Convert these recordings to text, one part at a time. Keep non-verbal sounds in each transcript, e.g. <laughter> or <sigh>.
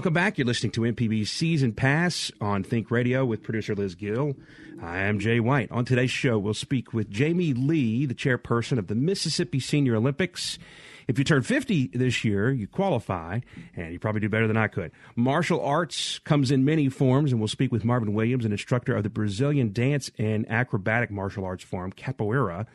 Welcome back. You're listening to MPB Season Pass on Think Radio with producer Liz Gill. I am Jay White. On today's show, we'll speak with Jamie Lee, the chairperson of the Mississippi Senior Olympics. If you turn 50 this year, you qualify, and you probably do better than I could. Martial arts comes in many forms, and we'll speak with Marvin Williams, an instructor of the Brazilian dance and acrobatic martial arts form, Capoeira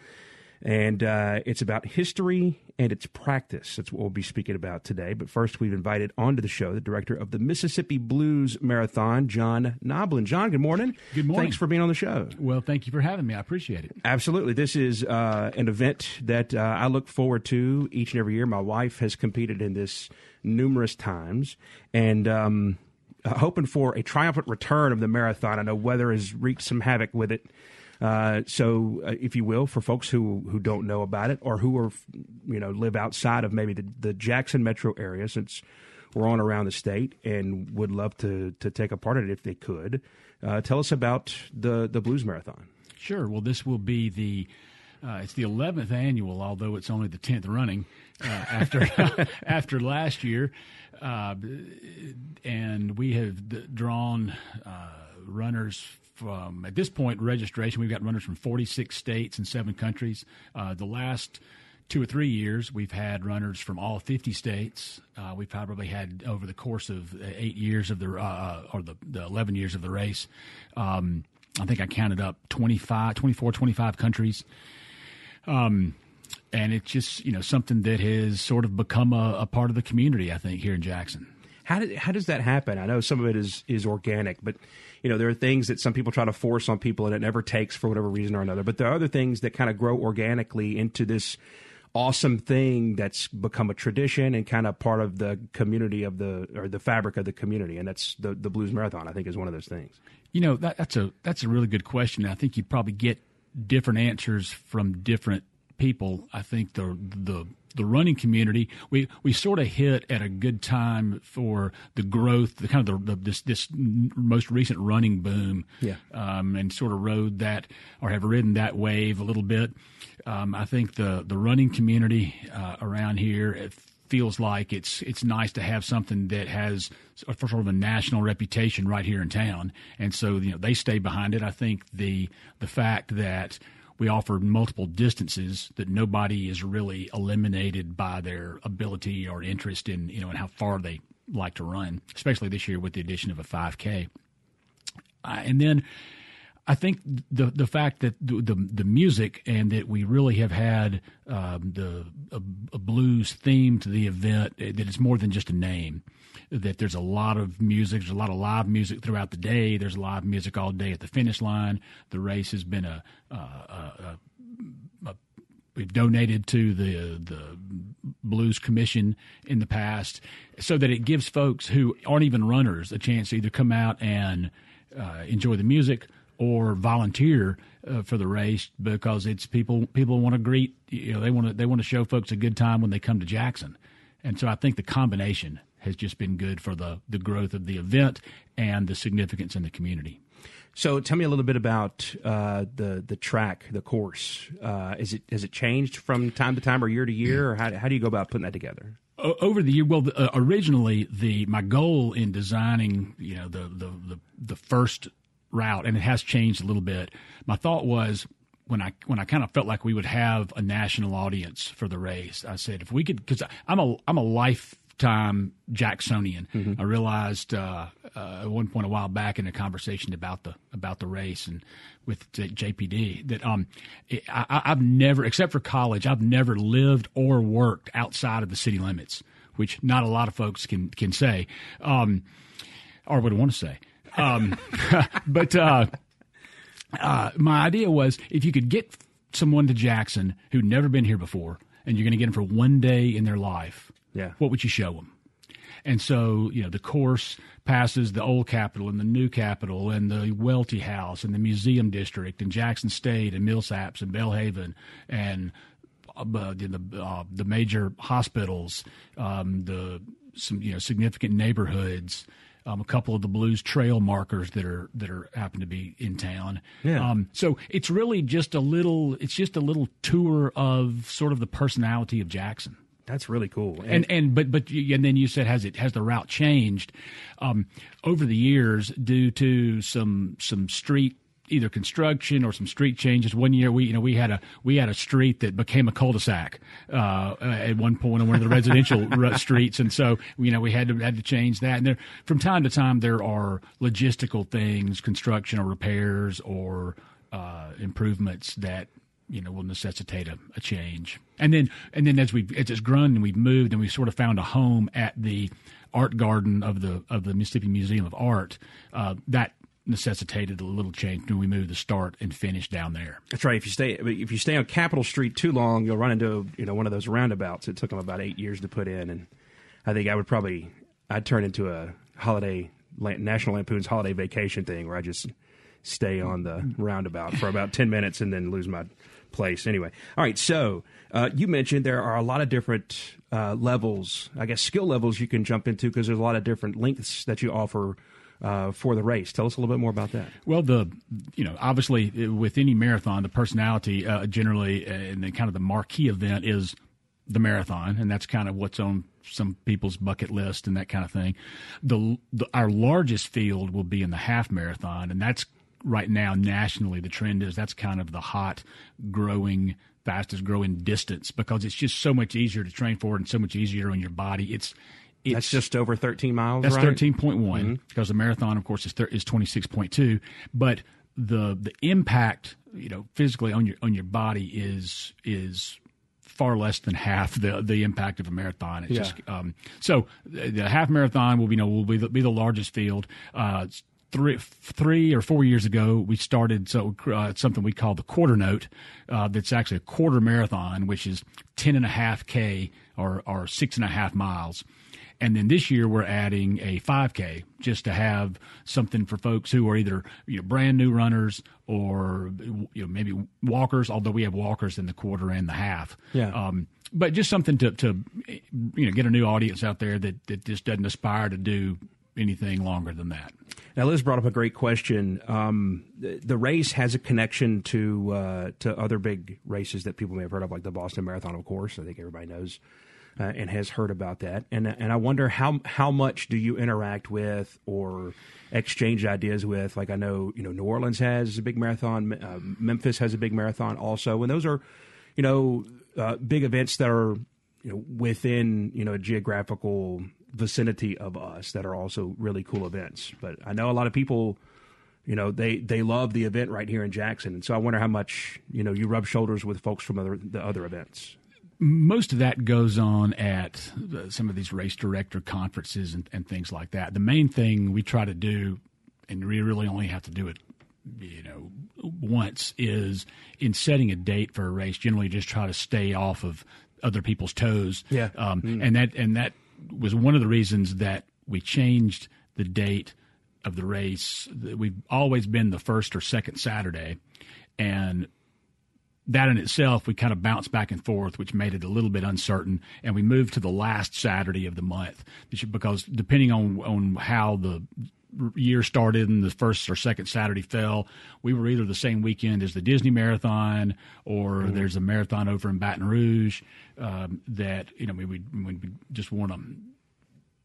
and uh, it's about history and its practice. That's what we'll be speaking about today. But first, we've invited onto the show the director of the Mississippi Blues Marathon, John Noblin. John, good morning. Good morning. Thanks for being on the show. Well, thank you for having me. I appreciate it. Absolutely. This is uh, an event that uh, I look forward to each and every year. My wife has competed in this numerous times, and um, hoping for a triumphant return of the marathon. I know weather has wreaked some havoc with it uh, so, uh, if you will, for folks who who don't know about it or who are you know live outside of maybe the, the Jackson metro area, since we're on around the state and would love to to take a part in it if they could, uh, tell us about the the Blues Marathon. Sure. Well, this will be the uh, it's the 11th annual, although it's only the 10th running uh, <laughs> after <laughs> after last year, uh, and we have drawn uh, runners at this point registration. We've got runners from 46 states and seven countries. Uh, the last two or three years, we've had runners from all 50 states. Uh, we've probably had over the course of eight years of the uh, or the, the 11 years of the race. Um, I think I counted up 25, 24, 25 countries. Um, and it's just you know something that has sort of become a, a part of the community. I think here in Jackson. How did, how does that happen? I know some of it is is organic, but you know there are things that some people try to force on people, and it never takes for whatever reason or another. But there are other things that kind of grow organically into this awesome thing that's become a tradition and kind of part of the community of the or the fabric of the community, and that's the the Blues Marathon. I think is one of those things. You know that, that's a that's a really good question. I think you probably get different answers from different people. I think the the the running community, we, we sort of hit at a good time for the growth, the kind of the, the this this most recent running boom, yeah, um, and sort of rode that or have ridden that wave a little bit. Um, I think the the running community uh, around here feels like it's it's nice to have something that has sort of a national reputation right here in town, and so you know they stay behind it. I think the the fact that we offer multiple distances that nobody is really eliminated by their ability or interest in you know in how far they like to run, especially this year with the addition of a 5K. Uh, and then I think the the fact that the the, the music and that we really have had um, the a, a, blues theme to the event that it's more than just a name that there's a lot of music, there's a lot of live music throughout the day. There's live music all day at the finish line. The race has been a, a, a, a we've donated to the the Blues Commission in the past, so that it gives folks who aren't even runners a chance to either come out and uh, enjoy the music or volunteer uh, for the race because it's people people want to greet you know they want to they want to show folks a good time when they come to Jackson, and so I think the combination has just been good for the, the growth of the event and the significance in the community. So, tell me a little bit about uh, the the track, the course. Uh, is it has it changed from time to time, or year to year, or how, how do you go about putting that together? over the year, well, uh, originally the my goal in designing, you know, the, the the the first route, and it has changed a little bit. My thought was when I when I kind of felt like we would have a national audience for the race. I said if we could, because I'm a I'm a lifetime Jacksonian. Mm-hmm. I realized uh, uh, at one point a while back in a conversation about the about the race and with JPD that um I, have never except for college I've never lived or worked outside of the city limits, which not a lot of folks can can say, um, or would want to say. Um, <laughs> but uh, uh, my idea was if you could get someone to Jackson who'd never been here before, and you're going to get them for one day in their life yeah. What would you show them? And so, you know, the course passes the old Capitol and the new Capitol and the Welty House and the Museum District and Jackson State and Millsaps and Belhaven and uh, the uh, the major hospitals, um, the some you know significant neighborhoods, um, a couple of the Blues Trail markers that are that are happen to be in town. Yeah. Um, so it's really just a little. It's just a little tour of sort of the personality of Jackson. That's really cool. And and but but and then you said has it has the route changed um, over the years due to some some street either construction or some street changes. One year we you know we had a we had a street that became a cul-de-sac uh, at one point on one of the residential <laughs> streets, and so you know we had to had to change that. And there from time to time there are logistical things, construction or repairs or uh, improvements that you know will necessitate a, a, change. And then and then as we as it's grown and we've moved and we sort of found a home at the art garden of the of the Mississippi Museum of Art, uh, that necessitated a little change when we moved the start and finish down there. That's right. If you stay if you stay on Capitol Street too long, you'll run into you know one of those roundabouts. It took them about eight years to put in, and I think I would probably I'd turn into a holiday National Lampoon's holiday vacation thing where I just stay on the roundabout for about ten minutes and then lose my place. Anyway, all right. So uh, you mentioned there are a lot of different uh, levels, I guess skill levels you can jump into because there's a lot of different lengths that you offer uh, for the race. Tell us a little bit more about that. Well, the you know obviously with any marathon, the personality uh, generally uh, and the kind of the marquee event is the marathon, and that's kind of what's on some people's bucket list and that kind of thing. The, the our largest field will be in the half marathon, and that's right now nationally the trend is that's kind of the hot growing fastest growing distance because it's just so much easier to train for and so much easier on your body. It's it's, that's just over 13 miles. That's right? 13.1 mm-hmm. because the marathon, of course, is thir- is 26.2. But the the impact, you know, physically on your on your body is is far less than half the the impact of a marathon. It's yeah. just um, so the half marathon will be you know will be the, be the largest field. Uh, three three or four years ago, we started so uh, something we call the quarter note. Uh, that's actually a quarter marathon, which is ten and a half k or or six and a half miles. And then this year we're adding a 5K just to have something for folks who are either you know, brand new runners or you know, maybe walkers. Although we have walkers in the quarter and the half. Yeah. Um, but just something to, to you know get a new audience out there that, that just doesn't aspire to do anything longer than that. Now, Liz brought up a great question. Um, the, the, race has a connection to uh, to other big races that people may have heard of, like the Boston Marathon, of course. I think everybody knows uh, and has heard about that. And and I wonder how how much do you interact with or exchange ideas with? Like I know you know New Orleans has a big marathon, uh, Memphis has a big marathon also, and those are you know uh, big events that are you know within you know a geographical vicinity of us that are also really cool events. But I know a lot of people you know they they love the event right here in Jackson, and so I wonder how much you know you rub shoulders with folks from other the other events most of that goes on at some of these race director conferences and, and, things like that. The main thing we try to do, and we really only have to do it, you know, once, is in setting a date for a race. Generally, just try to stay off of other people's toes. Yeah, um, mm. and that and that was one of the reasons that we changed the date of the race. We've always been the first or second Saturday, and that in itself, we kind of bounced back and forth, which made it a little bit uncertain. And we moved to the last Saturday of the month because depending on on how the year started and the first or second Saturday fell, we were either the same weekend as the Disney Marathon or mm-hmm. there's a marathon over in Baton Rouge um, that you know we, we, we just want to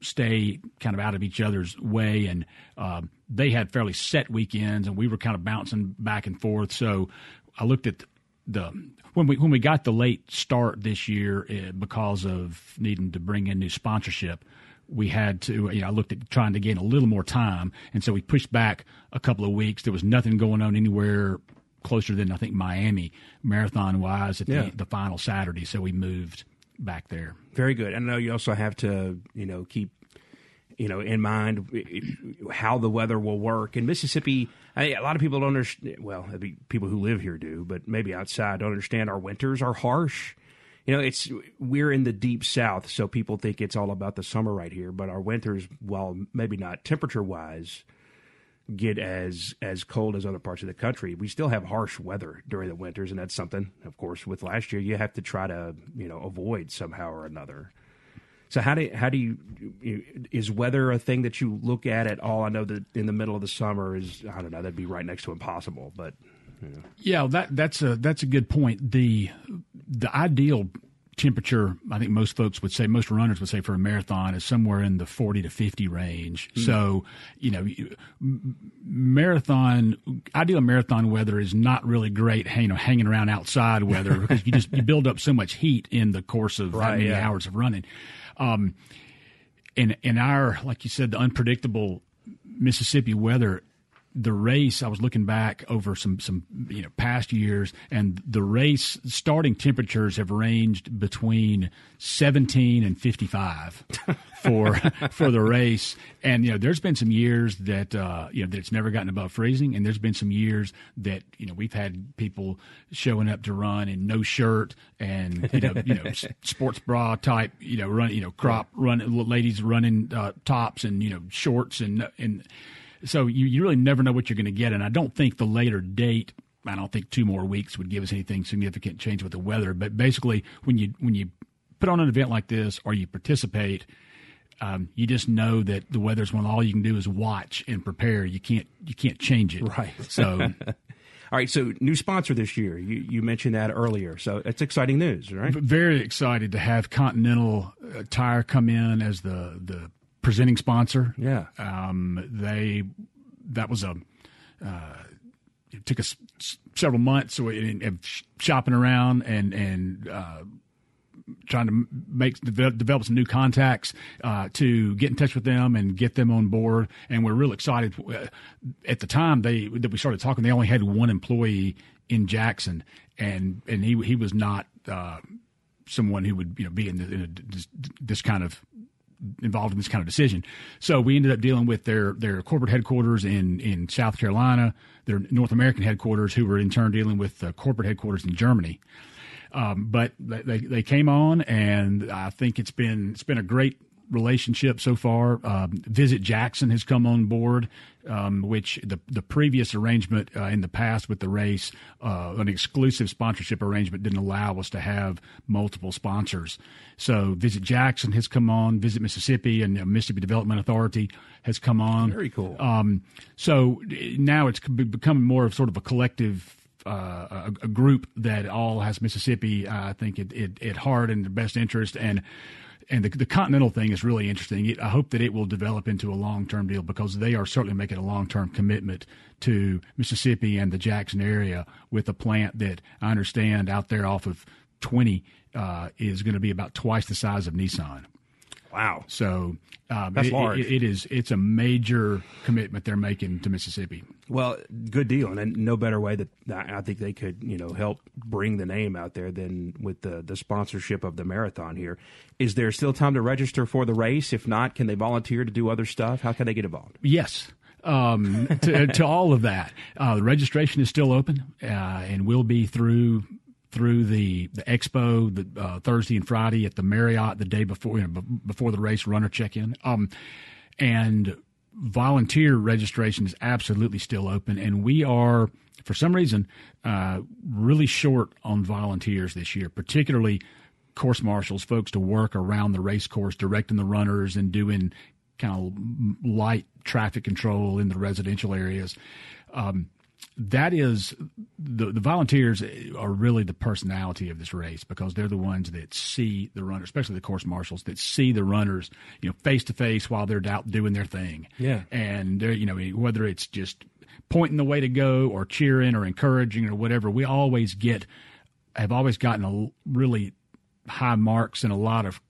stay kind of out of each other's way and um, they had fairly set weekends and we were kind of bouncing back and forth so I looked at the when we when we got the late start this year uh, because of needing to bring in new sponsorship, we had to you know I looked at trying to gain a little more time, and so we pushed back a couple of weeks. There was nothing going on anywhere closer than I think Miami marathon wise at yeah. the, the final Saturday, so we moved back there. Very good. And I know you also have to you know keep you know in mind how the weather will work in Mississippi. I, a lot of people don't understand. Well, people who live here do, but maybe outside don't understand. Our winters are harsh you know, it's we're in the deep south, so people think it's all about the summer right here. But our winters, while maybe not temperature wise, get as as cold as other parts of the country. We still have harsh weather during the winters, and that's something, of course, with last year you have to try to you know avoid somehow or another. So how do how do you is weather a thing that you look at at all? I know that in the middle of the summer is I don't know that'd be right next to impossible, but you know. yeah, that that's a that's a good point. The the ideal temperature, I think most folks would say, most runners would say for a marathon is somewhere in the 40 to 50 range. Mm. So, you know, marathon, ideal marathon weather is not really great, you know, hanging around outside weather <laughs> because you just, you build up so much heat in the course of right, many yeah. hours of running. Um, in, in our, like you said, the unpredictable Mississippi weather, the race, I was looking back over some some you know past years, and the race starting temperatures have ranged between 17 and 55 <laughs> for for the race. And you know, there's been some years that uh, you know that it's never gotten above freezing, and there's been some years that you know we've had people showing up to run in no shirt and you know you know <laughs> sports bra type you know run you know crop run ladies running uh, tops and you know shorts and and so you, you really never know what you're going to get. And I don't think the later date, I don't think two more weeks would give us anything significant change with the weather. But basically, when you when you put on an event like this or you participate, um, you just know that the weather's one. All you can do is watch and prepare. You can't you can't change it. Right. So. <laughs> All right, so new sponsor this year. You, you mentioned that earlier, so it's exciting news, right? Very excited to have Continental uh, Tire come in as the the presenting sponsor. Yeah. Um, they that was a uh, it took us several months of shopping around and and uh, trying to make develop some new contacts uh, to get in touch with them and get them on board. And we're real excited. At the time they that we started talking, they only had one employee in Jackson, and and he he was not. Uh, someone who would you know be in, the, in a, this, this kind of involved in this kind of decision. So we ended up dealing with their their corporate headquarters in in South Carolina, their North American headquarters, who were in turn dealing with the corporate headquarters in Germany. Um, but they they came on, and I think it's been it's been a great relationship so far. Um, Visit Jackson has come on board, um, which the the previous arrangement uh, in the past with the race, uh, an exclusive sponsorship arrangement, didn't allow us to have multiple sponsors. So Visit Jackson has come on, Visit Mississippi and Mississippi Development Authority has come on. Very cool. Um, so now it's becoming more of sort of a collective uh, a, a, group that all has Mississippi, uh, I think, at, it, it, heart and the best interest. And and the, the continental thing is really interesting. It, I hope that it will develop into a long term deal because they are certainly making a long term commitment to Mississippi and the Jackson area with a plant that I understand out there off of 20 uh, is going to be about twice the size of Nissan. Wow! So um, that's it, large. It, it is. It's a major commitment they're making to Mississippi. Well, good deal, and no better way that I think they could, you know, help bring the name out there than with the the sponsorship of the marathon here. Is there still time to register for the race? If not, can they volunteer to do other stuff? How can they get involved? Yes, um, <laughs> to, to, all of that. Uh, the registration is still open uh, and will be through through the the expo the uh, Thursday and Friday at the Marriott the day before you know, before the race runner check in. Um, and volunteer registration is absolutely still open, and we are for some reason uh, really short on volunteers this year, particularly course marshals, folks to work around the race course, directing the runners and doing kind of light traffic control in the residential areas. Um, that is the the volunteers are really the personality of this race because they're the ones that see the runners, especially the course marshals that see the runners, you know, face to face while they're out doing their thing. Yeah, and they're you know whether it's just pointing the way to go or cheering or encouraging or whatever, we always get have always gotten a really high marks and a lot of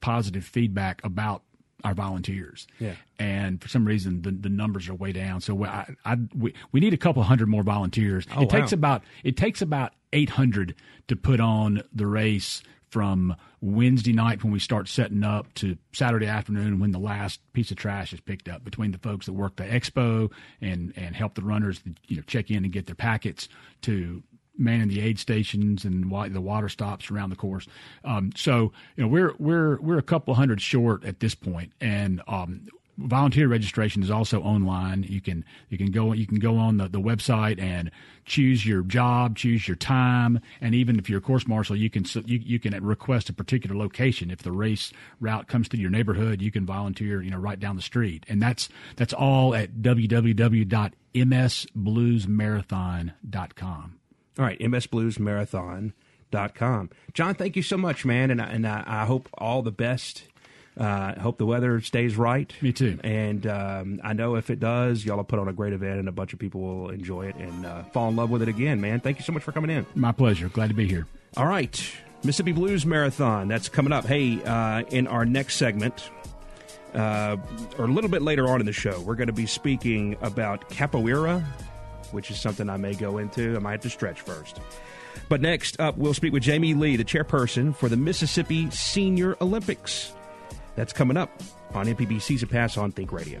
positive feedback about our volunteers. Yeah. And for some reason, the, the numbers are way down. So I, I we, we need a couple hundred more volunteers. Oh, it takes about it takes about 800 to put on the race from Wednesday night when we start setting up to Saturday afternoon when the last piece of trash is picked up between the folks that work the expo and and help the runners you know check in and get their packets to manning the aid stations and the water stops around the course. Um, so you know we're we're we're a couple hundred short at this point, and um, volunteer registration is also online. You can you can go you can go on the, the website and choose your job, choose your time, and even if you're a course marshal, you can you, you can request a particular location. If the race route comes to your neighborhood, you can volunteer, you know, right down the street, and that's that's all at www.msbluesmarathon.com. All right, msbluesmarathon.com. John, thank you so much, man, and I, and I, I hope all the best uh, hope the weather stays right. Me too. And um, I know if it does, y'all will put on a great event and a bunch of people will enjoy it and uh, fall in love with it again, man. Thank you so much for coming in. My pleasure. Glad to be here. All right. Mississippi Blues Marathon. That's coming up. Hey, uh, in our next segment, uh, or a little bit later on in the show, we're going to be speaking about capoeira, which is something I may go into. I might have to stretch first. But next up, we'll speak with Jamie Lee, the chairperson for the Mississippi Senior Olympics. That's coming up on MPB Season Pass on Think Radio.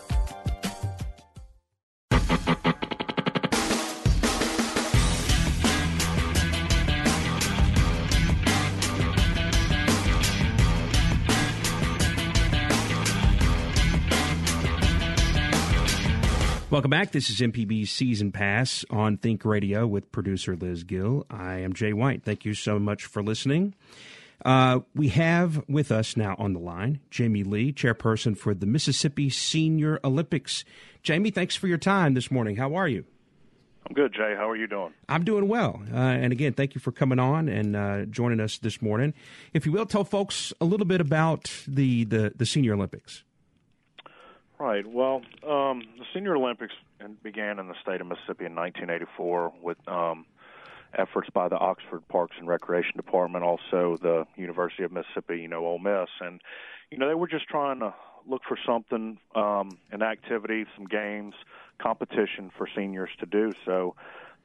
Welcome back. This is MPB's Season Pass on Think Radio with producer Liz Gill. I am Jay White. Thank you so much for listening. Uh, we have with us now on the line Jamie Lee, chairperson for the Mississippi Senior Olympics. Jamie, thanks for your time this morning. How are you? I'm good, Jay. How are you doing? I'm doing well. Uh, and again, thank you for coming on and uh, joining us this morning. If you will, tell folks a little bit about the, the, the Senior Olympics. Right. Well, um, the Senior Olympics began in the state of Mississippi in 1984 with um, efforts by the Oxford Parks and Recreation Department, also the University of Mississippi, you know, Ole Miss, and you know they were just trying to look for something, um, an activity, some games, competition for seniors to do. So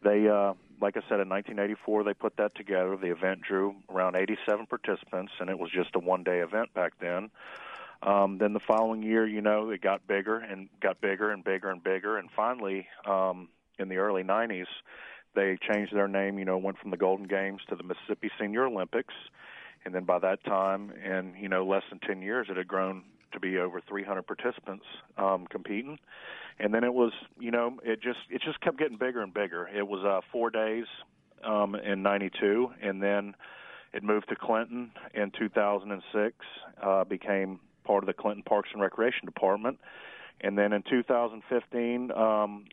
they, uh, like I said, in 1984 they put that together. The event drew around 87 participants, and it was just a one-day event back then. Um, then the following year, you know, it got bigger and got bigger and bigger and bigger, and finally, um, in the early '90s, they changed their name. You know, went from the Golden Games to the Mississippi Senior Olympics, and then by that time, in you know less than 10 years, it had grown to be over 300 participants um, competing, and then it was, you know, it just it just kept getting bigger and bigger. It was uh, four days um, in '92, and then it moved to Clinton in 2006, uh, became part of the Clinton Parks and Recreation Department. And then in 2015, um,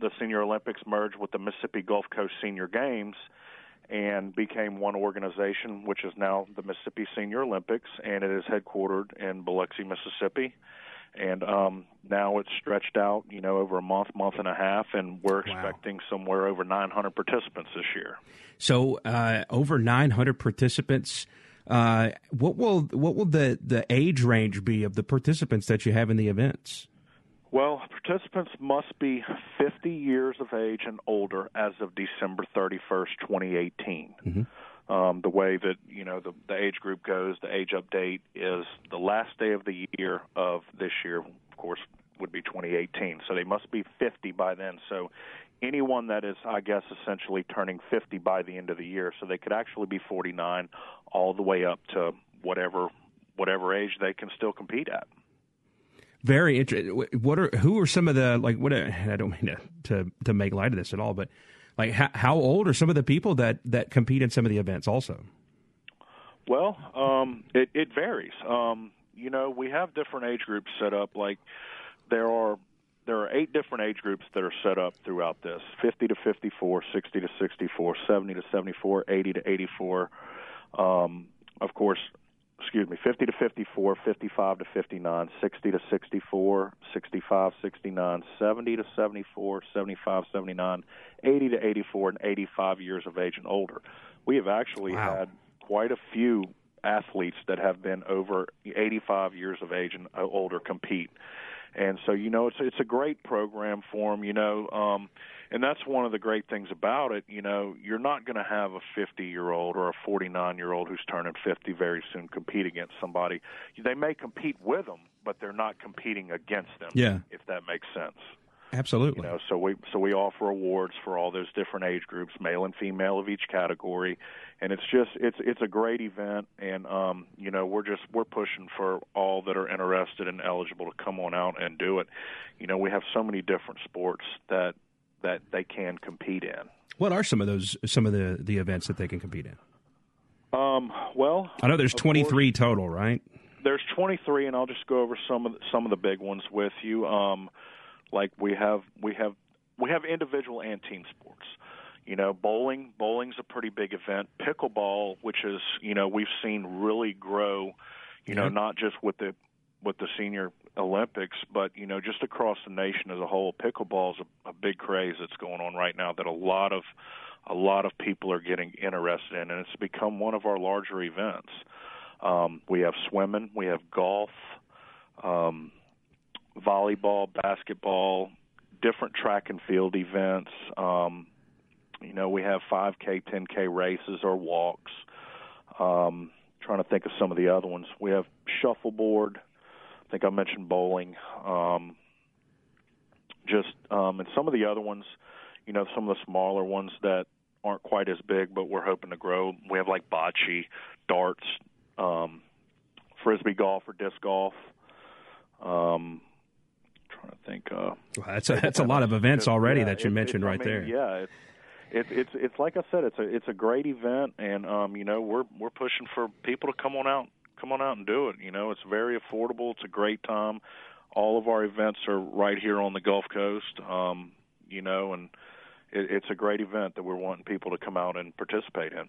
the Senior Olympics merged with the Mississippi Gulf Coast Senior Games and became one organization, which is now the Mississippi Senior Olympics, and it is headquartered in Biloxi, Mississippi. And um, now it's stretched out, you know, over a month, month and a half, and we're wow. expecting somewhere over 900 participants this year. So, uh, over 900 participants. Uh, what will what will the, the age range be of the participants that you have in the events? Well, participants must be 50 years of age and older as of December 31st, 2018. Mm-hmm. Um, the way that you know the, the age group goes, the age update is the last day of the year of this year. Of course, would be 2018. So they must be 50 by then. So anyone that is, I guess, essentially turning 50 by the end of the year. So they could actually be 49 all the way up to whatever whatever age they can still compete at. Very interesting. What are who are some of the like? What I don't mean to to, to make light of this at all, but like how, how old are some of the people that that compete in some of the events also? Well, um, it, it varies. Um, you know, we have different age groups set up. Like there are there are eight different age groups that are set up throughout this: 50 to 54, 60 to 64, 70 to 74, 80 to 84. Um, of course, excuse me, 50 to 54, 55 to 59, 60 to 64, 65, 69, 70 to 74, 75, 79, 80 to 84, and 85 years of age and older. We have actually wow. had quite a few athletes that have been over 85 years of age and older compete. And so, you know, it's it's a great program for them. You know, um, and that's one of the great things about it. You know, you're not going to have a 50 year old or a 49 year old who's turning 50 very soon compete against somebody. They may compete with them, but they're not competing against them. Yeah, if that makes sense. Absolutely. You know, so we so we offer awards for all those different age groups, male and female of each category, and it's just it's it's a great event, and um, you know we're just we're pushing for all that are interested and eligible to come on out and do it. You know, we have so many different sports that that they can compete in. What are some of those some of the the events that they can compete in? Um, well, I know there's 23 course, total, right? There's 23, and I'll just go over some of the, some of the big ones with you. Um, like we have we have we have individual and team sports. You know, bowling bowling's a pretty big event. Pickleball, which is you know we've seen really grow. You yeah. know, not just with the with the senior Olympics, but you know, just across the nation as a whole, pickleball is a, a big craze that's going on right now. That a lot of a lot of people are getting interested in, and it's become one of our larger events. Um, we have swimming, we have golf, um, volleyball, basketball, different track and field events. Um, you know, we have 5K, 10K races or walks. Um, trying to think of some of the other ones. We have shuffleboard. I think I mentioned bowling. Um, just um, and some of the other ones, you know, some of the smaller ones that aren't quite as big, but we're hoping to grow. We have like bocce, darts, um, frisbee golf or disc golf. Um, trying to think. Uh, well, that's a, that's a lot of <laughs> events already yeah, that you it, mentioned it, right I mean, there. Yeah, it's it, it's it's like I said, it's a it's a great event, and um, you know we're we're pushing for people to come on out, come on out and do it. You know, it's very affordable. It's a great time. All of our events are right here on the Gulf Coast. Um, you know, and it, it's a great event that we're wanting people to come out and participate in.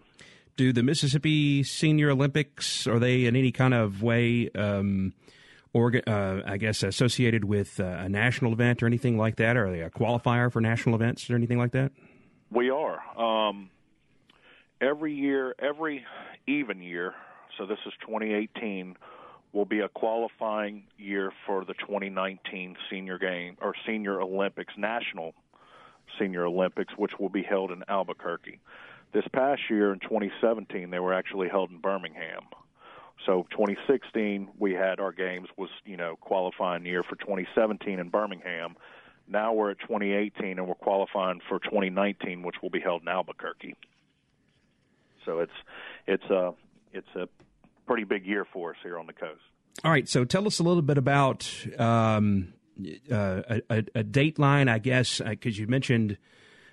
Do the Mississippi Senior Olympics are they in any kind of way? Um, uh, I guess, associated with uh, a national event or anything like that? Are they a qualifier for national events or anything like that? We are. Um, every year, every even year, so this is 2018, will be a qualifying year for the 2019 Senior Game or Senior Olympics, National Senior Olympics, which will be held in Albuquerque. This past year in 2017, they were actually held in Birmingham. So 2016, we had our games was you know qualifying year for 2017 in Birmingham. Now we're at 2018 and we're qualifying for 2019, which will be held in Albuquerque. So it's it's a it's a pretty big year for us here on the coast. All right, so tell us a little bit about um, uh, a, a, a date line, I guess, because uh, you mentioned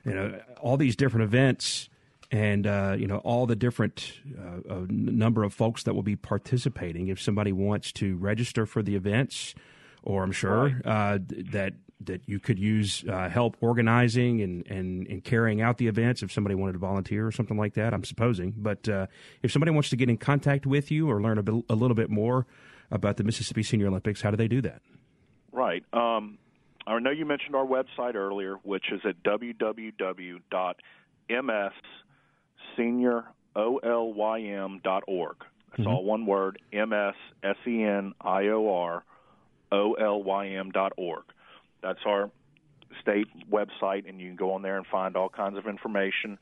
you know all these different events and uh, you know all the different uh, number of folks that will be participating. If somebody wants to register for the events, or I'm sure uh, that that you could use uh, help organizing and, and, and carrying out the events if somebody wanted to volunteer or something like that. I'm supposing, but uh, if somebody wants to get in contact with you or learn a, bit, a little bit more about the Mississippi Senior Olympics, how do they do that? Right. Um, I know you mentioned our website earlier, which is at www.msseniorolym.org. That's mm-hmm. all one word, M S S E N I O R O L Y M dot org. That's our state website, and you can go on there and find all kinds of information.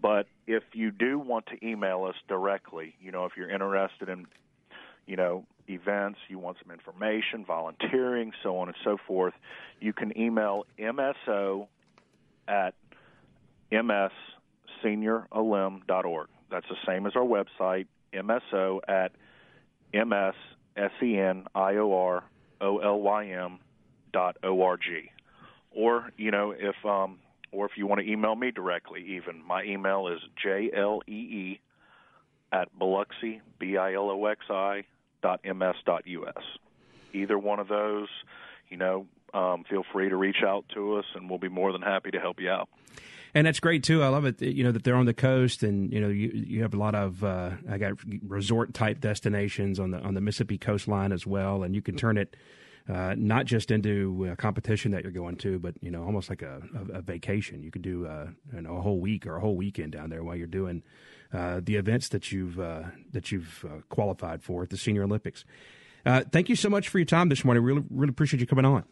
But if you do want to email us directly, you know, if you're interested in, you know, events, you want some information, volunteering, so on and so forth, you can email mso at msseniorolym.org. That's the same as our website, mso at msseniorolym dot org, or you know if um, or if you want to email me directly, even my email is jlee at biloxi b i l o x i dot ms dot us. Either one of those, you know, um, feel free to reach out to us, and we'll be more than happy to help you out. And that's great too. I love it. You know that they're on the coast, and you know you you have a lot of uh, I got resort type destinations on the on the Mississippi coastline as well, and you can turn it uh, not just into a competition that you're going to, but you know almost like a, a, a vacation. You could do uh, you know, a whole week or a whole weekend down there while you're doing uh, the events that you've uh, that you've uh, qualified for at the Senior Olympics. Uh, thank you so much for your time this morning. Really, really appreciate you coming on.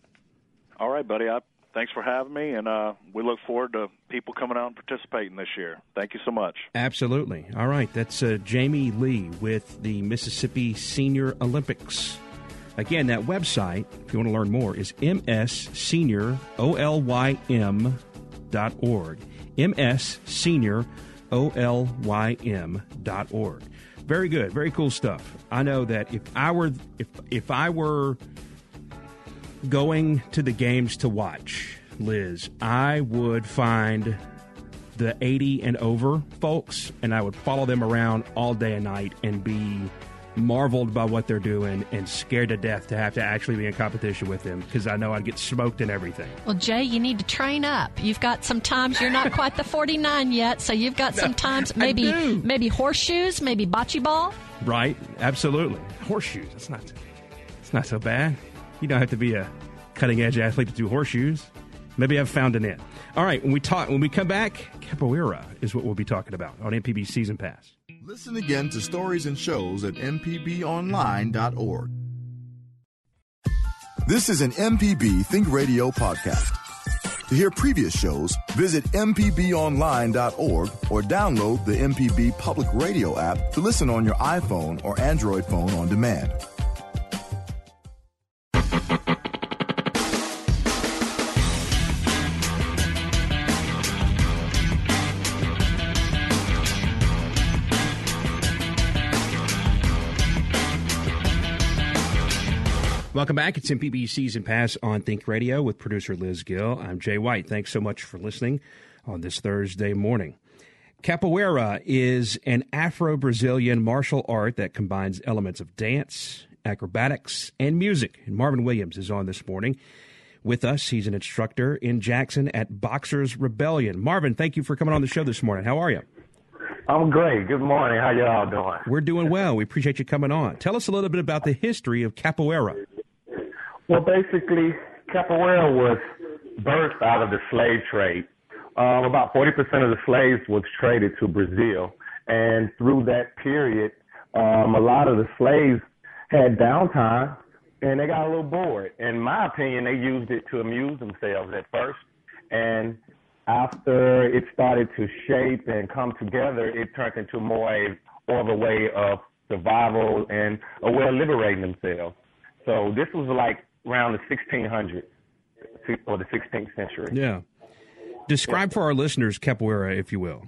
All right, buddy. I, thanks for having me, and uh, we look forward to people coming out and participating this year. Thank you so much. Absolutely. All right, that's uh, Jamie Lee with the Mississippi Senior Olympics. Again, that website, if you want to learn more, is msseniorolym.org. msseniorolym.org. Very good, very cool stuff. I know that if I were if if I were going to the games to watch, Liz, I would find the 80 and over folks and I would follow them around all day and night and be marveled by what they're doing and scared to death to have to actually be in competition with them because I know I'd get smoked and everything. Well, Jay, you need to train up. You've got some times you're not quite the 49 yet, so you've got some times maybe maybe horseshoes, maybe bocce ball. Right? Absolutely. Horseshoes. That's not it's not so bad. You don't have to be a cutting edge athlete to do horseshoes. Maybe I've found an it. All right, when we talk when we come back, capoeira is what we'll be talking about on MPB Season Pass. Listen again to stories and shows at mpbonline.org. This is an MPB Think Radio podcast. To hear previous shows, visit mpbonline.org or download the MPB Public Radio app to listen on your iPhone or Android phone on demand. Welcome back. It's MPB Season Pass on Think Radio with producer Liz Gill. I'm Jay White. Thanks so much for listening on this Thursday morning. Capoeira is an Afro Brazilian martial art that combines elements of dance, acrobatics, and music. And Marvin Williams is on this morning with us. He's an instructor in Jackson at Boxers Rebellion. Marvin, thank you for coming on the show this morning. How are you? I'm great. Good morning. How y'all doing? We're doing well. We appreciate you coming on. Tell us a little bit about the history of capoeira. Well, basically, capoeira was birthed out of the slave trade. Um, about 40% of the slaves was traded to Brazil. And through that period, um, a lot of the slaves had downtime and they got a little bored. In my opinion, they used it to amuse themselves at first. And after it started to shape and come together, it turned into more more of a way of survival and a way of liberating themselves. So this was like around the 1600s or the 16th century. Yeah. Describe for our listeners capoeira, if you will.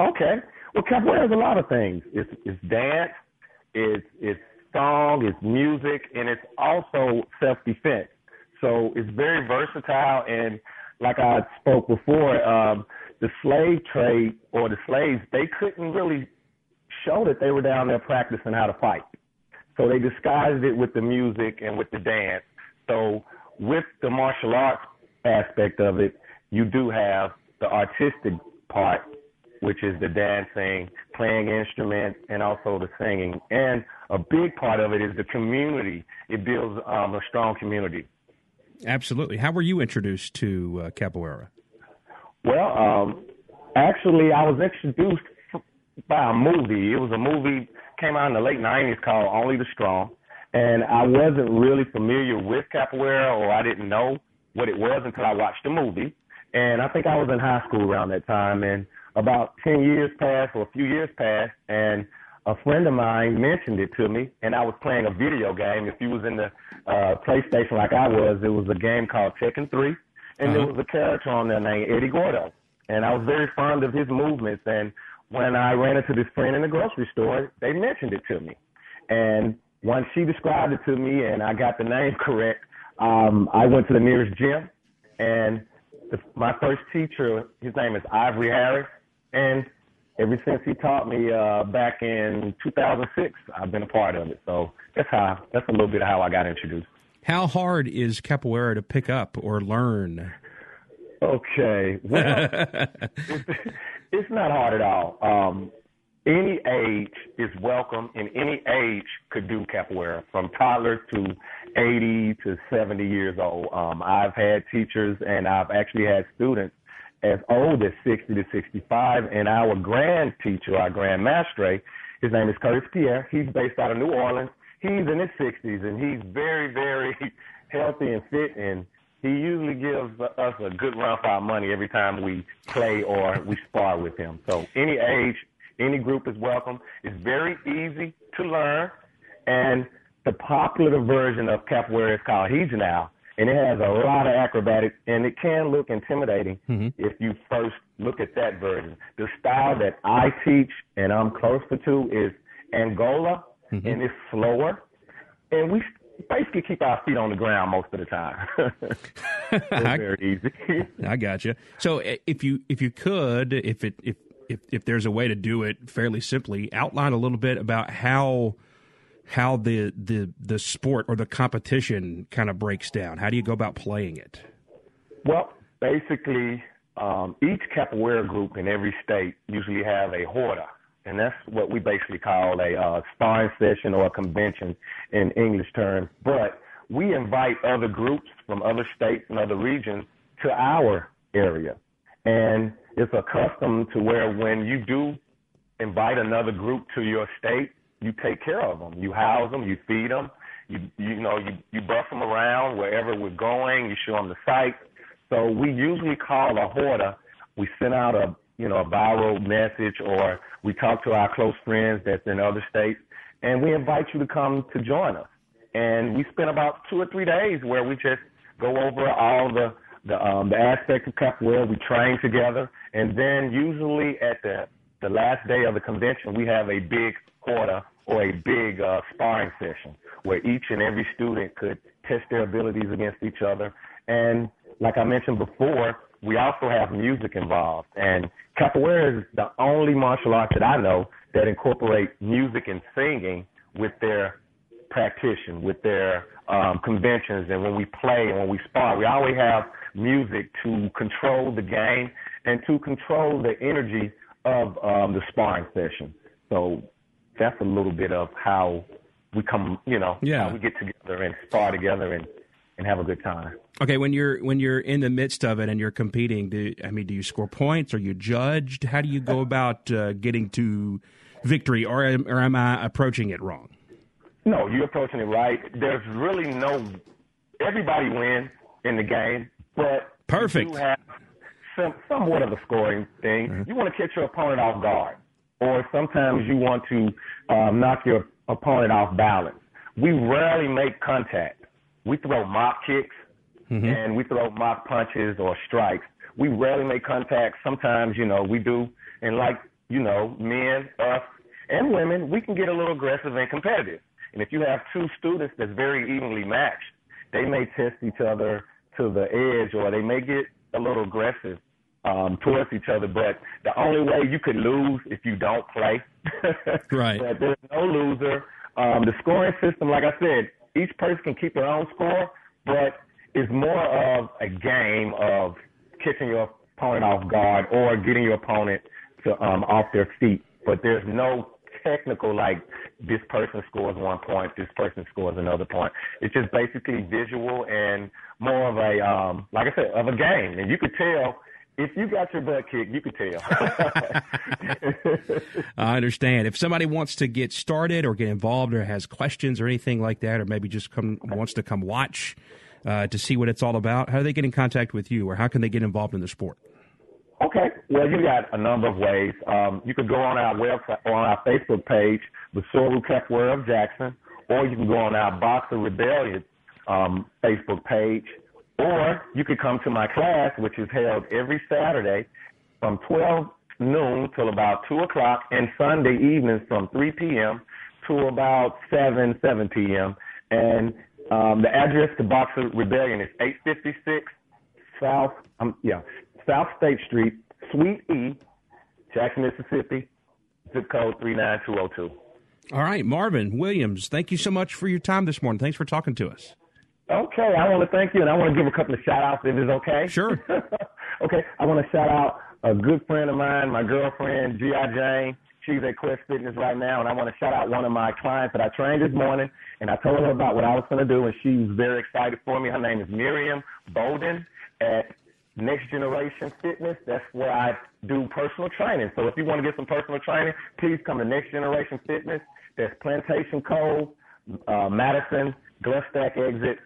Okay. Well, capoeira is a lot of things. It's, it's dance, it's, it's song, it's music, and it's also self-defense. So it's very versatile. And like I spoke before, um, the slave trade or the slaves, they couldn't really show that they were down there practicing how to fight. So they disguised it with the music and with the dance. So with the martial arts aspect of it, you do have the artistic part, which is the dancing, playing instruments, and also the singing. And a big part of it is the community. It builds um, a strong community. Absolutely. How were you introduced to uh, capoeira? Well, um, actually, I was introduced by a movie. It was a movie came out in the late '90s called Only the Strong, and I wasn't really familiar with capoeira, or I didn't know what it was until I watched the movie. And I think I was in high school around that time, and about 10 years passed, or a few years passed, and a friend of mine mentioned it to me, and I was playing a video game. If you was in the uh, PlayStation like I was, it was a game called Tekken 3, and uh-huh. there was a character on there named Eddie Gordo, and I was very fond of his movements. And when I ran into this friend in the grocery store, they mentioned it to me. And once she described it to me and I got the name correct, um, I went to the nearest gym. And the, my first teacher, his name is Ivory Harris. And ever since he taught me uh, back in 2006, I've been a part of it. So that's how, that's a little bit of how I got introduced. How hard is capoeira to pick up or learn? Okay, well, <laughs> it's, not hard at all. Um, any age is welcome, and any age could do capoeira, from toddlers to 80 to 70 years old. Um, I've had teachers, and I've actually had students as old as 60 to 65. And our grand teacher, our grand mestre, his name is Curtis Pierre. He's based out of New Orleans. He's in his 60s, and he's very, very <laughs> healthy and fit, and he usually gives us a good run for our money every time we play or we spar with him. So any age, any group is welcome. It's very easy to learn, and the popular version of capoeira is called Regional, and it has a lot of acrobatics, and it can look intimidating mm-hmm. if you first look at that version. The style that I teach and I'm closer to is Angola, mm-hmm. and it's slower, and we basically keep our feet on the ground most of the time. <laughs> it's very easy. I got you. So if you if you could, if it if if if there's a way to do it fairly simply, outline a little bit about how how the the the sport or the competition kind of breaks down. How do you go about playing it? Well, basically, um, each capoeira group in every state usually have a roda, and that's what we basically call a uh, sparring session or a convention in English terms. But we invite other groups from other states and other regions to our area, and it's a custom to where when you do invite another group to your state, you take care of them. You house them, you feed them, you you know you you bus them around wherever we're going. You show them the site. So we usually call a roda. We send out a you know a viral message, or we talk to our close friends that's in other states, and we invite you to come to join us. And we spend about two or three days where we just go over all the the um, the aspects of capoeira. We train together, and then usually at the the last day of the convention, we have a big quarter or a big uh, sparring session where each and every student could test their abilities against each other. And like I mentioned before, we also have music involved. And capoeira is the only martial art that I know that incorporate music and singing with their practitioner, with their um, conventions, and when we play and when we spar, we always have music to control the game and to control the energy of um, the sparring session. So that's a little bit of how we come, you know, yeah. how we get together and spar together and and have a good time. Okay, when you're when you're in the midst of it and you're competing, do I mean do you score points? Are you judged? How do you go about uh, getting to victory, or am, or am I approaching it wrong? No, you're approaching it right. There's really no everybody wins in the game, but perfect. You have some, somewhat of a scoring thing. Mm-hmm. You want to catch your opponent off guard or sometimes you want to um, knock your opponent off balance. We rarely make contact. We throw mop kicks mm-hmm. and we throw mock punches or strikes. We rarely make contact. Sometimes, you know, we do. And like, you know, men, us, and women, we can get a little aggressive and competitive. And if you have two students that's very evenly matched, they may test each other to the edge or they may get a little aggressive um, towards each other. But the only way you could lose if you don't play. <laughs> right. But there's no loser. Um, the scoring system, like I said, each person can keep their own score, but it's more of a game of catching your opponent off guard or getting your opponent to um, off their feet. But there's no technical like this person scores one point, this person scores another point. It's just basically visual and more of a um like I said, of a game. And you could tell if you got your butt kicked, you could tell. <laughs> I understand. If somebody wants to get started or get involved or has questions or anything like that, or maybe just come wants to come watch uh, to see what it's all about, how do they get in contact with you, or how can they get involved in the sport? Okay, well, you got a number of ways. Um, you can go on our website, on our Facebook page, the Soru Capoeira of Jackson, or you can go on our Boxer Rebellion um, Facebook page or you could come to my class, which is held every Saturday from 12 noon till about 2 o'clock, and Sunday evenings from 3 p.m. to about 7, 7 p.m. And um, the address to Boxer Rebellion is 856 South, um, yeah, South State Street, Suite E, Jackson, Mississippi, zip code 39202. All right, Marvin Williams, thank you so much for your time this morning. Thanks for talking to us. Okay, I want to thank you, and I want to give a couple of shout outs if it's okay. Sure. <laughs> okay, I want to shout out a good friend of mine, my girlfriend, G.I. Jane. She's at Quest Fitness right now, and I want to shout out one of my clients that I trained this morning, and I told her about what I was going to do, and she was very excited for me. Her name is Miriam Bolden at Next Generation Fitness. That's where I do personal training. So if you want to get some personal training, please come to Next Generation Fitness. That's Plantation Cove, uh, Madison, Gluckstadt exit.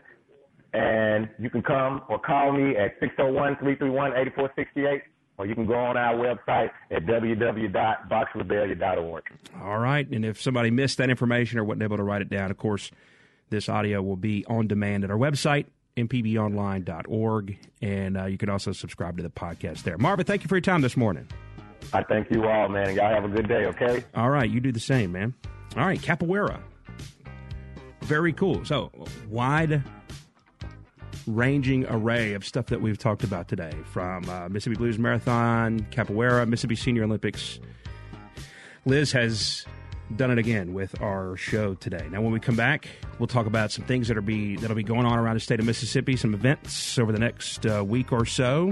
And you can come or call me at 601-331-8468 or you can go on our website at www.boxrebellion.org. All right. And if somebody missed that information or wasn't able to write it down, of course, this audio will be on demand at our website, mpbonline.org. And uh, you can also subscribe to the podcast there. Marvin, thank you for your time this morning. I thank you all, man. Y'all have a good day, okay? All right. You do the same, man. All right. Capoeira. Very cool. So, wide ranging array of stuff that we've talked about today from uh, Mississippi Blues Marathon, Capoeira, Mississippi Senior Olympics. Liz has done it again with our show today. Now, when we come back, we'll talk about some things that'll be that'll be going on around the state of Mississippi, some events over the next uh, week or so,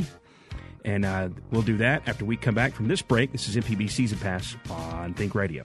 and uh, we'll do that after we come back from this break. This is MPB Season Pass on Think Radio.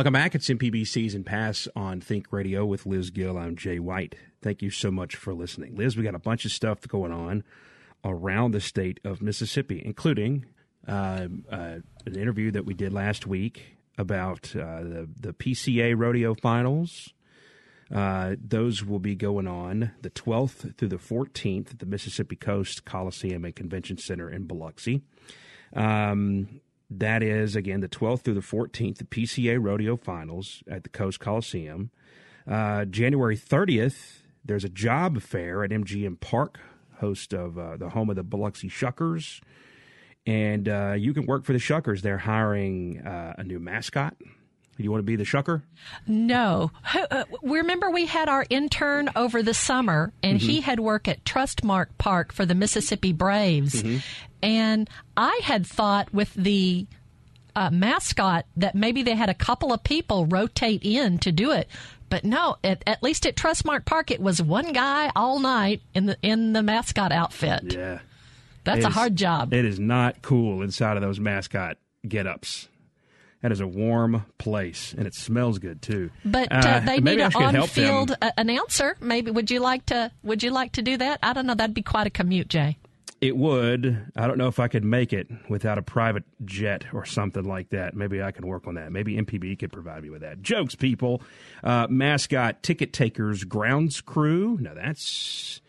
Welcome back. It's MPB Season Pass on Think Radio with Liz Gill. I'm Jay White. Thank you so much for listening. Liz, we got a bunch of stuff going on around the state of Mississippi, including uh, uh, an interview that we did last week about uh, the, the PCA Rodeo Finals. Uh, those will be going on the 12th through the 14th at the Mississippi Coast Coliseum and Convention Center in Biloxi. Um, that is, again, the 12th through the 14th, the PCA Rodeo Finals at the Coast Coliseum. Uh, January 30th, there's a job fair at MGM Park, host of uh, the home of the Biloxi Shuckers. And uh, you can work for the Shuckers. They're hiring uh, a new mascot. Do you want to be the Shucker? No. Uh, remember, we had our intern over the summer, and mm-hmm. he had worked at Trustmark Park for the Mississippi Braves. Mm-hmm. And I had thought with the uh, mascot that maybe they had a couple of people rotate in to do it. But no, at, at least at Trustmark Park, it was one guy all night in the in the mascot outfit. Yeah, that's a hard job. It is not cool inside of those mascot get-ups. That is a warm place, and it smells good too. But uh, uh, they need an on-field uh, announcer. Maybe would you like to? Would you like to do that? I don't know. That'd be quite a commute, Jay. It would. I don't know if I could make it without a private jet or something like that. Maybe I can work on that. Maybe MPB could provide me with that. Jokes, people. Uh, mascot ticket takers grounds crew. Now that's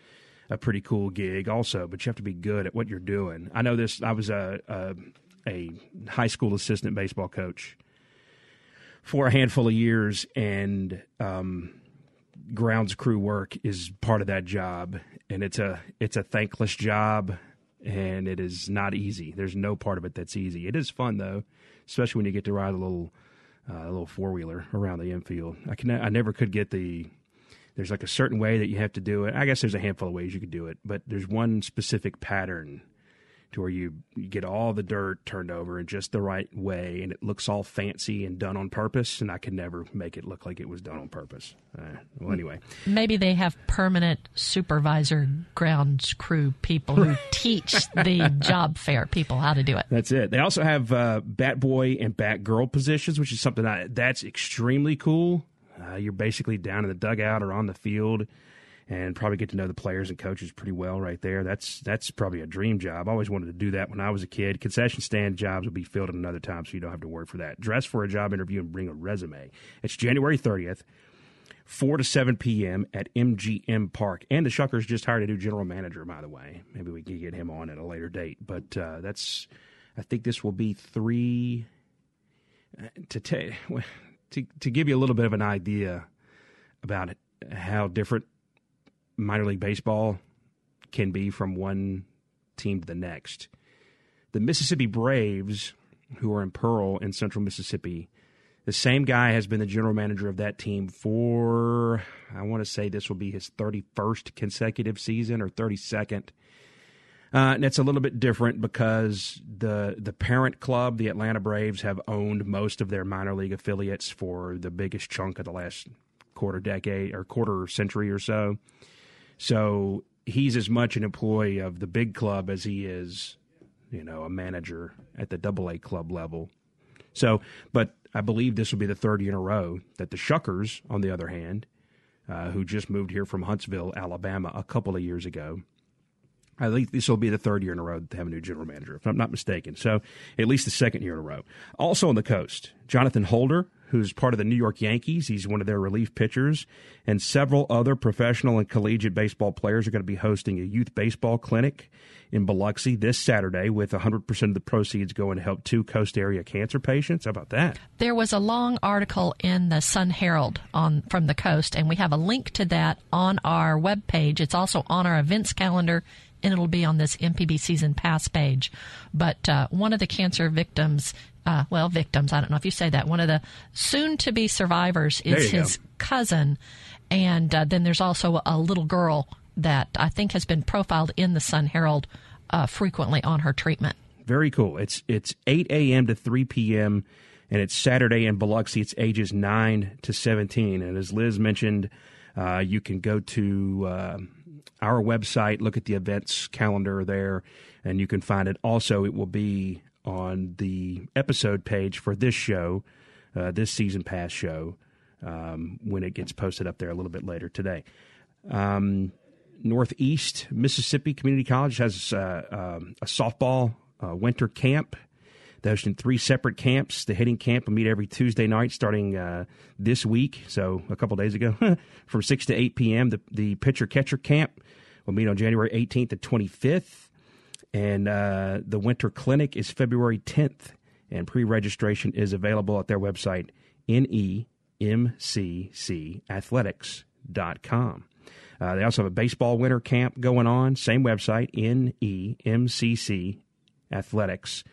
a pretty cool gig, also. But you have to be good at what you're doing. I know this. I was a, a a high school assistant baseball coach for a handful of years, and um, grounds crew work is part of that job, and it's a it's a thankless job, and it is not easy. There's no part of it that's easy. It is fun though, especially when you get to ride a little uh, a little four wheeler around the infield. I can I never could get the there's like a certain way that you have to do it. I guess there's a handful of ways you could do it, but there's one specific pattern to where you, you get all the dirt turned over in just the right way and it looks all fancy and done on purpose and i could never make it look like it was done on purpose. Uh, well anyway. Maybe they have permanent supervisor grounds crew people who <laughs> teach the job fair people how to do it. That's it. They also have uh, bat boy and bat girl positions which is something I, that's extremely cool. Uh, you're basically down in the dugout or on the field and probably get to know the players and coaches pretty well right there. That's that's probably a dream job. I always wanted to do that when I was a kid. Concession stand jobs will be filled at another time, so you don't have to work for that. Dress for a job interview and bring a resume. It's January 30th. 4 to 7 p.m. at MGM Park. And the Shuckers just hired a new general manager, by the way. Maybe we can get him on at a later date. But uh, that's, I think this will be three. Uh, to, ta- <laughs> to, to give you a little bit of an idea about it, how different minor league baseball can be from one team to the next. The Mississippi Braves, who are in Pearl in central Mississippi, the same guy has been the general manager of that team for, I want to say this will be his 31st consecutive season or 32nd. Uh, and it's a little bit different because the the parent club, the Atlanta Braves, have owned most of their minor league affiliates for the biggest chunk of the last quarter decade or quarter century or so. So he's as much an employee of the big club as he is, you know, a manager at the double A club level. So, but I believe this will be the third year in a row that the Shuckers, on the other hand, uh, who just moved here from Huntsville, Alabama, a couple of years ago, I think this will be the third year in a row to have a new general manager, if I'm not mistaken. So, at least the second year in a row. Also on the coast, Jonathan Holder, who's part of the New York Yankees. He's one of their relief pitchers. And several other professional and collegiate baseball players are going to be hosting a youth baseball clinic in Biloxi this Saturday with 100% of the proceeds going to help two coast area cancer patients. How about that? There was a long article in the Sun Herald on from the coast, and we have a link to that on our webpage. It's also on our events calendar and it'll be on this MPB season pass page. But uh, one of the cancer victims uh, well, victims. I don't know if you say that. One of the soon to be survivors is his go. cousin. And uh, then there's also a little girl that I think has been profiled in the Sun Herald uh, frequently on her treatment. Very cool. It's it's 8 a.m. to 3 p.m. and it's Saturday in Biloxi. It's ages 9 to 17. And as Liz mentioned, uh, you can go to uh, our website, look at the events calendar there, and you can find it. Also, it will be on the episode page for this show, uh, this season pass show, um, when it gets posted up there a little bit later today. Um, Northeast Mississippi Community College has uh, um, a softball uh, winter camp. There's in three separate camps. The hitting camp will meet every Tuesday night starting uh, this week, so a couple days ago, <laughs> from 6 to 8 p.m. The, the pitcher catcher camp will meet on January 18th to 25th. And uh, the winter clinic is February 10th, and pre registration is available at their website, nemccathletics.com. Uh, they also have a baseball winter camp going on, same website, nemccathletics.com.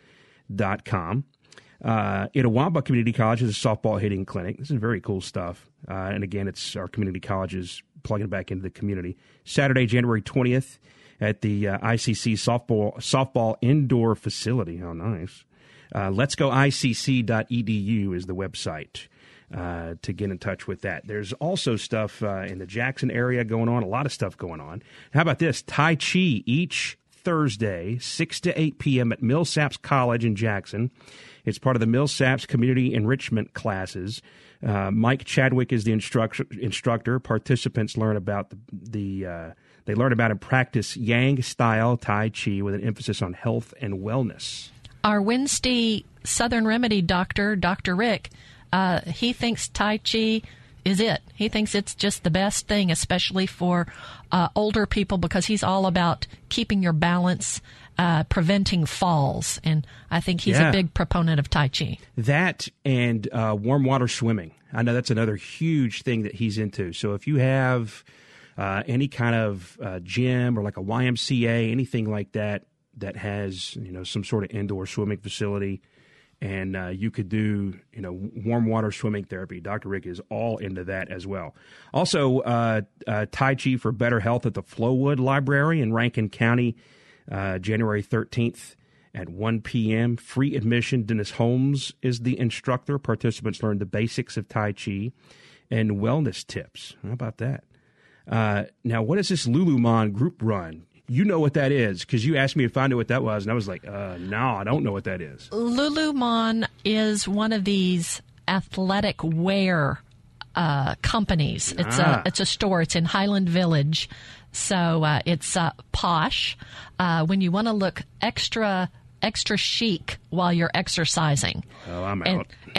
Uh, Itawamba Community College is a softball hitting clinic. This is very cool stuff. Uh, and again, it's our community colleges plugging back into the community. Saturday, January 20th at the uh, ICC softball softball indoor facility. How nice! Uh, let's go icc.edu is the website. Uh, to get in touch with that. There's also stuff uh, in the Jackson area going on, a lot of stuff going on. How about this? Tai Chi each Thursday, 6 to 8 p.m. at Millsaps College in Jackson. It's part of the Millsaps Community Enrichment classes. Uh, Mike Chadwick is the instructor. instructor. Participants learn about the, the uh, they learn about and practice Yang style Tai Chi with an emphasis on health and wellness. Our Wednesday Southern Remedy doctor, Dr. Rick, uh, he thinks Tai Chi is it. He thinks it's just the best thing, especially for uh, older people, because he's all about keeping your balance, uh, preventing falls. And I think he's yeah. a big proponent of Tai Chi. That and uh, warm water swimming. I know that's another huge thing that he's into. So if you have uh, any kind of uh, gym or like a YMCA, anything like that that has you know some sort of indoor swimming facility, and uh, you could do you know warm water swimming therapy. Dr. Rick is all into that as well. Also, uh, uh, Tai Chi for better health at the Flowood Library in Rankin County, uh, January thirteenth. At 1 p.m., free admission. Dennis Holmes is the instructor. Participants learn the basics of Tai Chi and wellness tips. How about that? Uh, now, what is this Lululemon group run? You know what that is because you asked me to find out what that was, and I was like, uh, no, I don't know what that is. Lululemon is one of these athletic wear uh, companies. It's Ah. a it's a store. It's in Highland Village, so uh, it's uh, posh. Uh, when you want to look extra extra chic while you're exercising. Oh, I'm And, out. <laughs>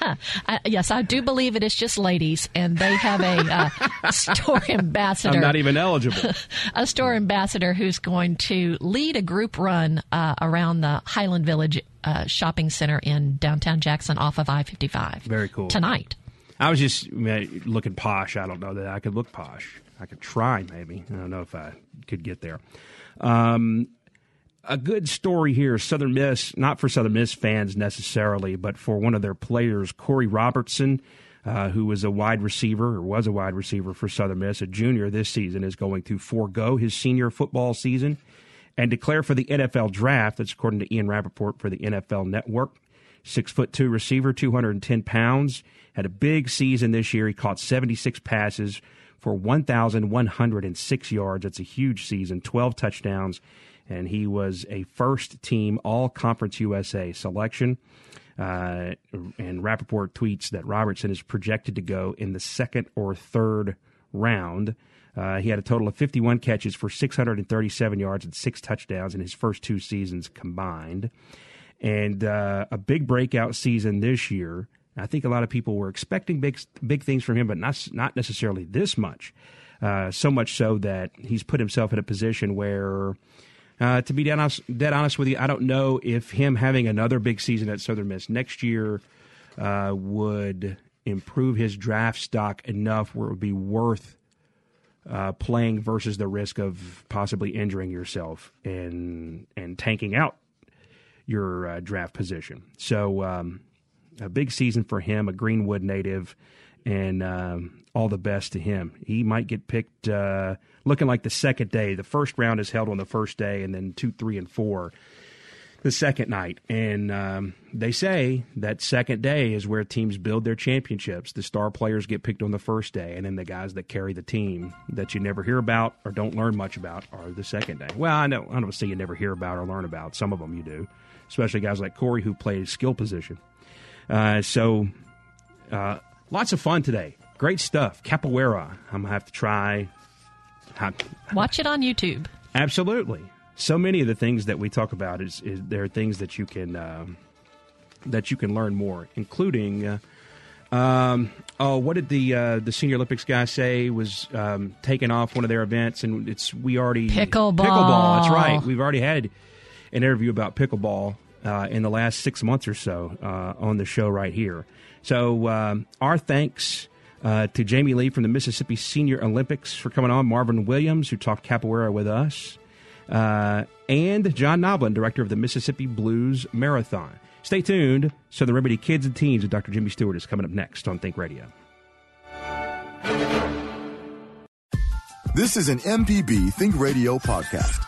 and I, yes, I do believe it is just ladies, and they have a uh, <laughs> store ambassador I'm not even eligible. <laughs> a store ambassador who's going to lead a group run uh, around the Highland Village uh, shopping center in downtown Jackson off of I 55. Very cool. Tonight. I was just looking posh. I don't know that I could look posh. I could try, maybe. I don't know if I could get there. Um, a good story here, Southern Miss, not for Southern Miss fans necessarily, but for one of their players, Korey Robertson, uh, who was a wide receiver or was a wide receiver for Southern Miss, a junior this season, is going to forego his senior football season and declare for the NFL draft. That's according to Ian Rapoport for the NFL Network. Six foot two receiver, 210 pounds. Had a big season this year. He caught 76 passes for 1,106 yards. That's a huge season, 12 touchdowns. And he was a first team All Conference USA selection. Uh, and Rapoport tweets that Robertson is projected to go in the second or third round. Uh, he had a total of 51 catches for 637 yards and six touchdowns in his first two seasons combined. And uh, a big breakout season this year. I think a lot of people were expecting big big things from him, but not not necessarily this much. Uh, so much so that he's put himself in a position where, uh, to be dead honest, dead honest with you, I don't know if him having another big season at Southern Miss next year uh, would improve his draft stock enough where it would be worth uh, playing versus the risk of possibly injuring yourself and and tanking out your uh, draft position. So um, a big season for him, a Greenwood native, and um, all the best to him. He might get picked uh, looking like the second day. The first round is held on the first day, and then two, three, and four the second night. And um, they say that second day is where teams build their championships. The star players get picked on the first day, and then the guys that carry the team that you never hear about or don't learn much about are the second day. Well, I know I don't say you never hear about or learn about. Some of them you do, especially guys like Korey who played skill position. Uh, so uh, lots of fun today. Great stuff. Capoeira. I'm gonna have to try. Watch it on YouTube. Absolutely. So many of the things that we talk about is, is there are things that you can um, that you can learn more, including. Uh, um, oh, what did the uh, the Senior Olympics guy say was um, taking off one of their events, and it's we already Pickleball. Pickleball. That's right. We've already had an interview about pickleball uh, in the last six months or so uh, on the show right here. So um, our thanks uh, to Jamie Lee from the Mississippi Senior Olympics for coming on, Marvin Williams who talked capoeira with us, uh, and John Noblin, director of the Mississippi Blues Marathon. Stay tuned. Southern Remedy Kids and Teens with Dr. Jimmy Stewart is coming up next on Think Radio. This is an MPB Think Radio podcast.